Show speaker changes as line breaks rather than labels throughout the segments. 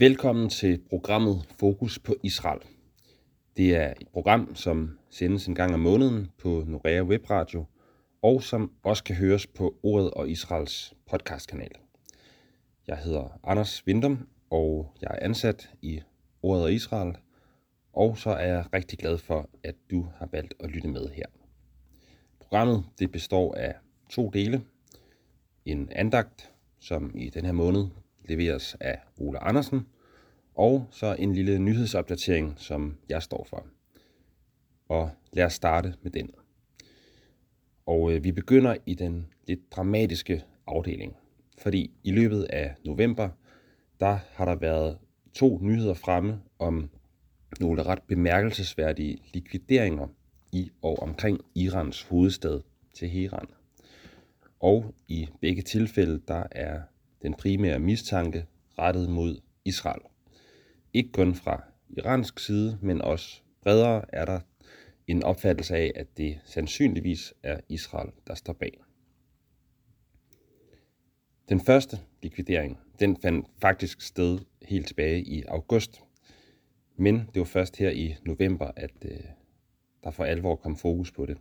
Velkommen til programmet Fokus på Israel. Det er et program, som sendes en gang om måneden på Norea Webradio, og som også kan høres på Ordet og Israels podcastkanal. Jeg hedder Anders Vindum, og jeg er ansat i Ordet og Israel, og så er jeg rigtig glad for, at du har valgt at lytte med her. Programmet det består af to dele. En andagt, som i den her måned leveres af Ole Andersen, og så en lille nyhedsopdatering, som jeg står for. Og lad os starte med den. Og øh, vi begynder i den lidt dramatiske afdeling, fordi i løbet af november, der har der været to nyheder fremme om nogle ret bemærkelsesværdige likvideringer i og omkring Irans hovedstad Teheran. Og i begge tilfælde, der er den primære mistanke rettet mod Israel. Ikke kun fra iransk side, men også bredere er der en opfattelse af, at det sandsynligvis er Israel, der står bag. Den første likvidering, den fandt faktisk sted helt tilbage i august. Men det var først her i november, at øh, der for alvor kom fokus på det.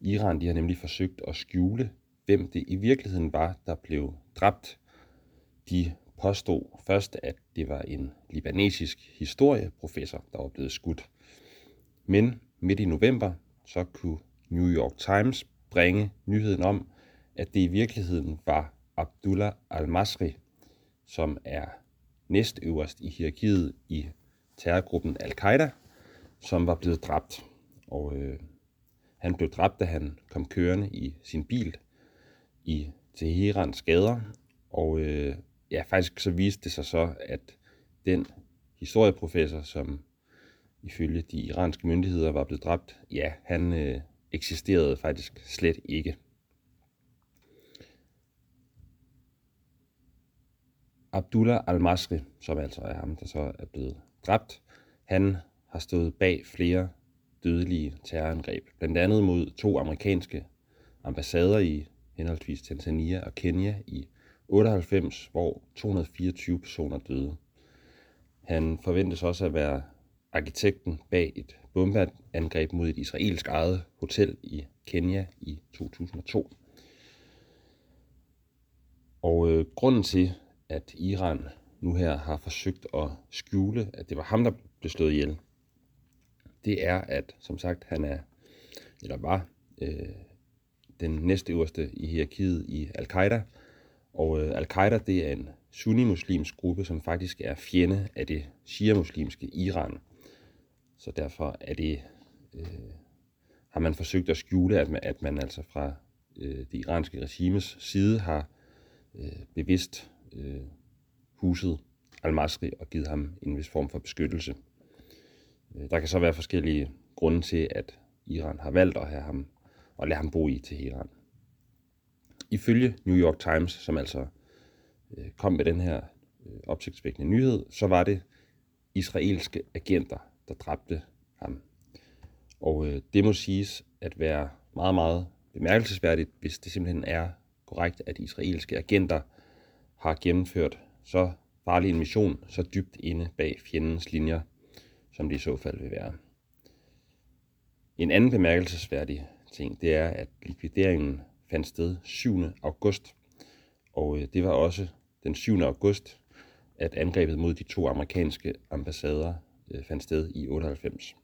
Iran de har nemlig forsøgt at skjule, hvem det i virkeligheden var, der blev dræbt. De påstod først, at det var en libanesisk historieprofessor, der var blevet skudt. Men midt i november, så kunne New York Times bringe nyheden om, at det i virkeligheden var Abdullah al-Masri, som er næstøverst i hierarkiet i terrorgruppen Al-Qaida, som var blevet dræbt. Og øh, han blev dræbt, da han kom kørende i sin bil i Teherans gader, og øh, ja, faktisk så viste det sig så, at den historieprofessor, som ifølge de iranske myndigheder var blevet dræbt, ja, han øh, eksisterede faktisk slet ikke. Abdullah al-Masri, som altså er ham, der så er blevet dræbt, han har stået bag flere dødelige terrorangreb, blandt andet mod to amerikanske ambassader i henholdsvis Tanzania og Kenya i 98, hvor 224 personer døde. Han forventes også at være arkitekten bag et bombeangreb mod et israelsk eget hotel i Kenya i 2002. Og øh, grunden til, at Iran nu her har forsøgt at skjule, at det var ham, der blev slået ihjel, det er, at som sagt, han er, eller var, øh, den næstøverste i hierarkiet i Al-Qaida, og øh, Al-Qaida, det er en sunni-muslimsk gruppe, som faktisk er fjende af det shia-muslimske Iran. Så derfor er det, øh, har man forsøgt at skjule, at man, at man altså fra øh, det iranske regimes side har øh, bevidst øh, huset al-Masri og givet ham en vis form for beskyttelse. Øh, der kan så være forskellige grunde til, at Iran har valgt at have ham og lade ham bo i Teheran. Ifølge New York Times, som altså øh, kom med den her øh, opsigtsvækkende nyhed, så var det israelske agenter, der dræbte ham. Og øh, det må siges at være meget, meget bemærkelsesværdigt, hvis det simpelthen er korrekt, at israelske agenter har gennemført så farlig en mission så dybt inde bag fjendens linjer, som det i så fald vil være. En anden bemærkelsesværdig ting, det er, at likvideringen fandt sted 7. august. Og øh, det var også den 7. august, at angrebet mod de to amerikanske ambassader øh, fandt sted i 98.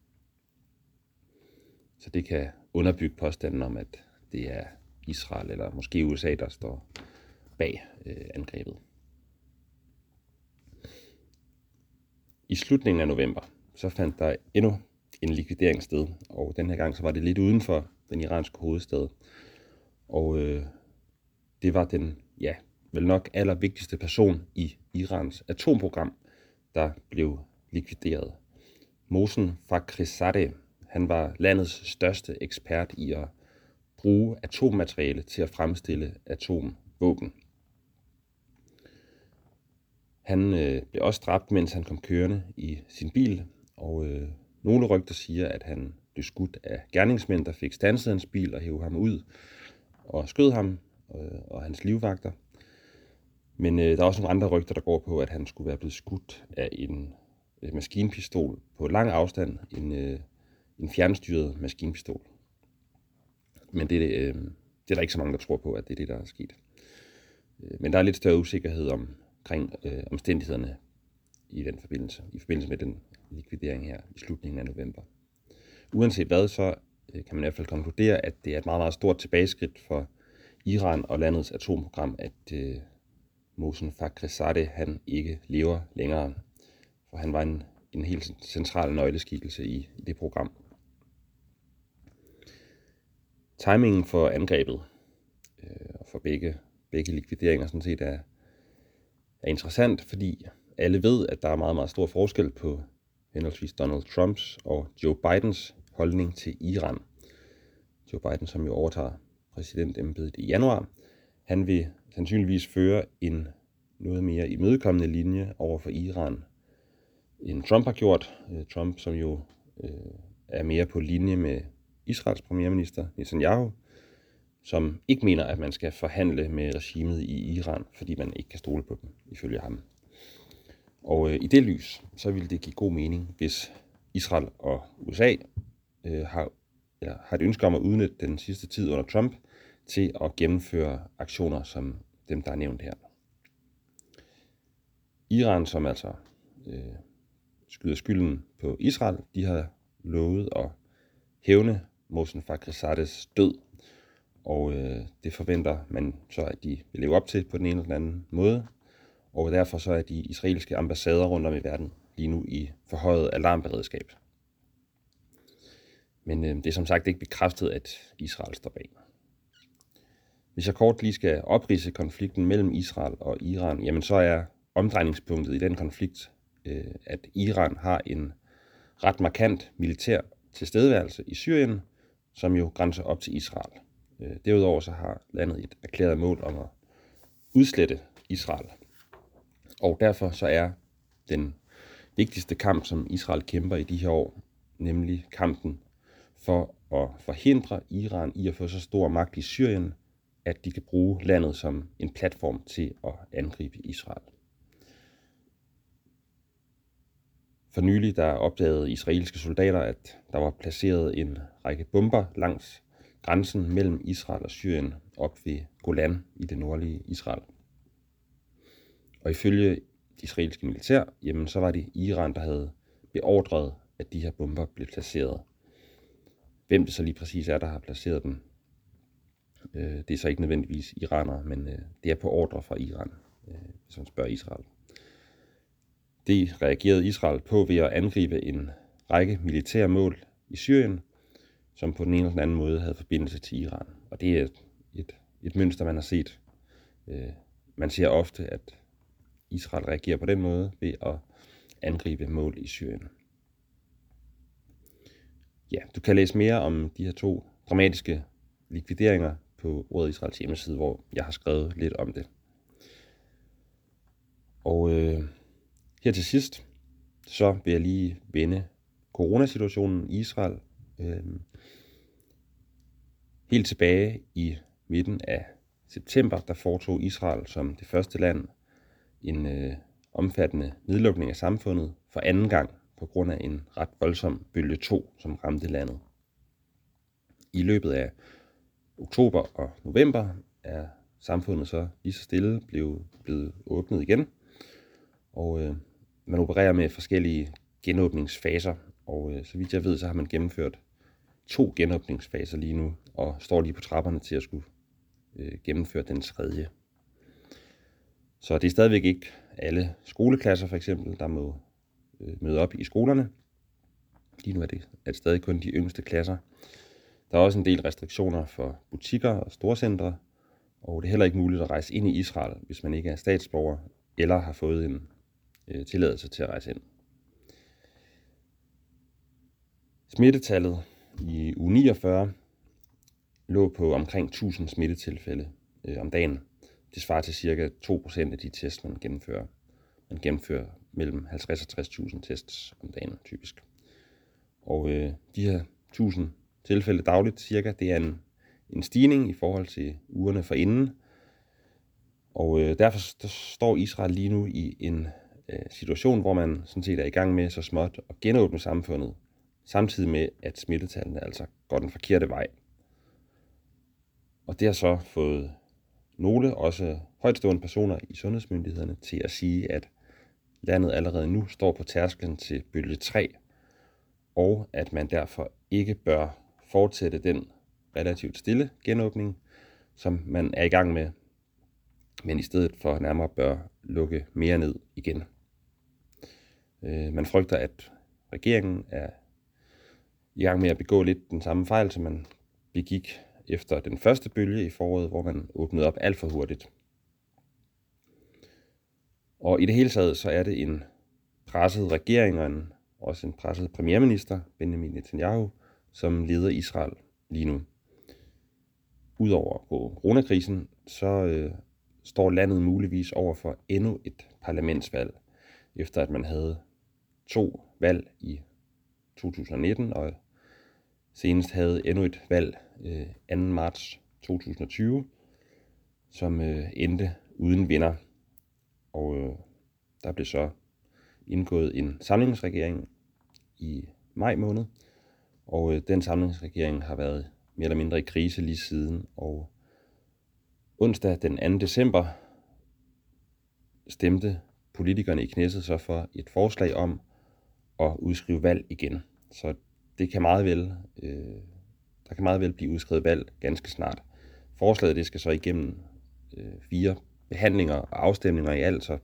Så det kan underbygge påstanden om, at det er Israel eller måske USA, der står bag øh, angrebet. I slutningen af november, så fandt der endnu en likvidering sted, og den her gang så var det lidt uden for den iranske hovedstad. Og øh, det var den, ja, vel nok allervigtigste person i Irans atomprogram, der blev likvideret. Mosen Fakhrizadeh, han var landets største ekspert i at bruge atommateriale til at fremstille atomvåben. Han øh, blev også dræbt, mens han kom kørende i sin bil, og øh, nogle rygter siger, at han blev skudt af gerningsmænd, der fik stanset hans bil og hævde ham ud og skød ham øh, og hans livvagter. Men øh, der er også nogle andre rygter, der går på, at han skulle være blevet skudt af en øh, maskinpistol på lang afstand, en, øh, en fjernstyret maskinpistol. Men det, øh, det er der ikke så mange, der tror på, at det er det, der er sket. Øh, men der er lidt større usikkerhed omkring øh, omstændighederne i den forbindelse, i forbindelse med den likvidering her i slutningen af november. Uanset hvad, så Øh, kan man i hvert fald konkludere, at det er et meget, meget stort tilbageskridt for Iran og landets atomprogram, at øh, Mohsen Fakhrizadeh han ikke lever længere. For han var en, en helt central nøgleskikkelse i, i det program. Timingen for angrebet øh, og for begge, begge likvideringer sådan set er, er interessant, fordi alle ved, at der er meget, meget stor forskel på henholdsvis Donald Trumps og Joe Bidens holdning til Iran. Joe Biden, som jo overtager præsidentembedet i januar, han vil sandsynligvis føre en noget mere imødekommende linje over for Iran, end Trump har gjort. Øh, Trump, som jo øh, er mere på linje med Israels premierminister Netanyahu, som ikke mener, at man skal forhandle med regimet i Iran, fordi man ikke kan stole på dem, ifølge ham. Og øh, i det lys, så ville det give god mening, hvis Israel og USA øh, har, eller har et ønske om at udnytte den sidste tid under Trump til at gennemføre aktioner som dem, der er nævnt her. Iran, som altså øh, skyder skylden på Israel, de har lovet at hævne Mohsen Fakhrizadehs død, og øh, det forventer man så, at de vil leve op til på den ene eller den anden måde, og derfor så er de israelske ambassader rundt om i verden lige nu i forhøjet alarmberedskab. Men øh, det er som sagt ikke bekræftet, at Israel står bag. Hvis jeg kort lige skal oprise konflikten mellem Israel og Iran, jamen så er omdrejningspunktet i den konflikt, øh, at Iran har en ret markant militær tilstedeværelse i Syrien, som jo grænser op til Israel. Øh, derudover så har landet et erklæret mål om at udslette Israel. Og derfor så er den vigtigste kamp, som Israel kæmper i de her år, nemlig kampen for at forhindre Iran i at få så stor magt i Syrien, at de kan bruge landet som en platform til at angribe Israel. For nylig der opdagede israelske soldater, at der var placeret en række bomber langs grænsen mellem Israel og Syrien op ved Golan i det nordlige Israel. Og ifølge det israelske militær, jamen så var det Iran, der havde beordret, at de her bomber blev placeret. Hvem det så lige præcis er, der har placeret dem, øh, det er så ikke nødvendigvis iranere, men øh, det er på ordre fra Iran, øh, hvis man spørger Israel. Det reagerede Israel på ved at angribe en række militære mål i Syrien, som på den ene eller den anden måde havde forbindelse til Iran. Og det er et, et, et mønster, man har set. Øh, man ser ofte, at Israel reagerer på den måde ved at angribe mål i Syrien. Ja, du kan læse mere om de her to dramatiske likvideringer på Rådet Israels hjemmeside, hvor jeg har skrevet lidt om det. Og øh, her til sidst, så vil jeg lige vende coronasituationen i Israel. Øh, helt tilbage i midten af september, der foretog Israel som det første land en øh, omfattende nedlukning af samfundet for anden gang på grund af en ret voldsom bølge 2, som ramte landet. I løbet af oktober og november er samfundet så lige så stille blevet, blevet åbnet igen, og øh, man opererer med forskellige genåbningsfaser, og øh, så vidt jeg ved, så har man gennemført to genåbningsfaser lige nu, og står lige på trapperne til at skulle øh, gennemføre den tredje. Så det er stadigvæk ikke alle skoleklasser for eksempel, der må øh, møde op i skolerne. Lige nu er det, er det stadig kun de yngste klasser. Der er også en del restriktioner for butikker og storcentre, og det er heller ikke muligt at rejse ind i Israel, hvis man ikke er statsborger eller har fået en øh, tilladelse til at rejse ind. Smittetallet i uge 49 lå på omkring 1000 smittetilfælde øh, om dagen. Det svarer til cirka 2% af de tests, man gennemfører. Man gennemfører mellem 50 og 60.000 tests om dagen typisk. Og øh, de her 1000 tilfælde dagligt cirka, det er en, en stigning i forhold til ugerne for inden. Og øh, derfor der står Israel lige nu i en øh, situation, hvor man sådan set er i gang med så småt at genåbne samfundet, samtidig med, at smittetallene altså går den forkerte vej. Og det har så fået nogle, også højtstående personer i sundhedsmyndighederne, til at sige, at landet allerede nu står på tærsklen til bølge 3, og at man derfor ikke bør fortsætte den relativt stille genåbning, som man er i gang med, men i stedet for nærmere bør lukke mere ned igen. Øh, man frygter, at regeringen er i gang med at begå lidt den samme fejl, som man begik efter den første bølge i foråret, hvor man åbnede op alt for hurtigt. Og i det hele taget, så er det en presset regering og en, også en presset premierminister, Benjamin Netanyahu, som leder Israel lige nu. Udover coronakrisen, så øh, står landet muligvis over for endnu et parlamentsvalg, efter at man havde to valg i 2019 og senest havde endnu et valg øh, 2. marts 2020, som øh, endte uden vinder. Og øh, der blev så indgået en samlingsregering i maj måned, og øh, den samlingsregering har været mere eller mindre i krise lige siden, og onsdag den 2. december stemte politikerne i knæsset så for et forslag om at udskrive valg igen. Så det kan meget vel, øh, der kan meget vel blive udskrevet valg ganske snart. Forslaget det skal så igennem øh, fire behandlinger og afstemninger i alt, så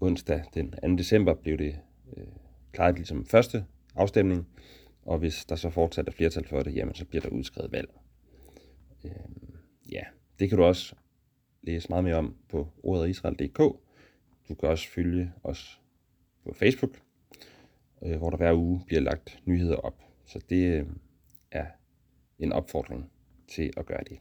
onsdag den 2. december blev det øh, klaret ligesom første afstemning, og hvis der så fortsat er flertal for det, jamen så bliver der udskrevet valg. Øh, ja, det kan du også læse meget mere om på ordetisrael.dk. Du kan også følge os på Facebook, øh, hvor der hver uge bliver lagt nyheder op. Så det øh, er en opfordring til at gøre det.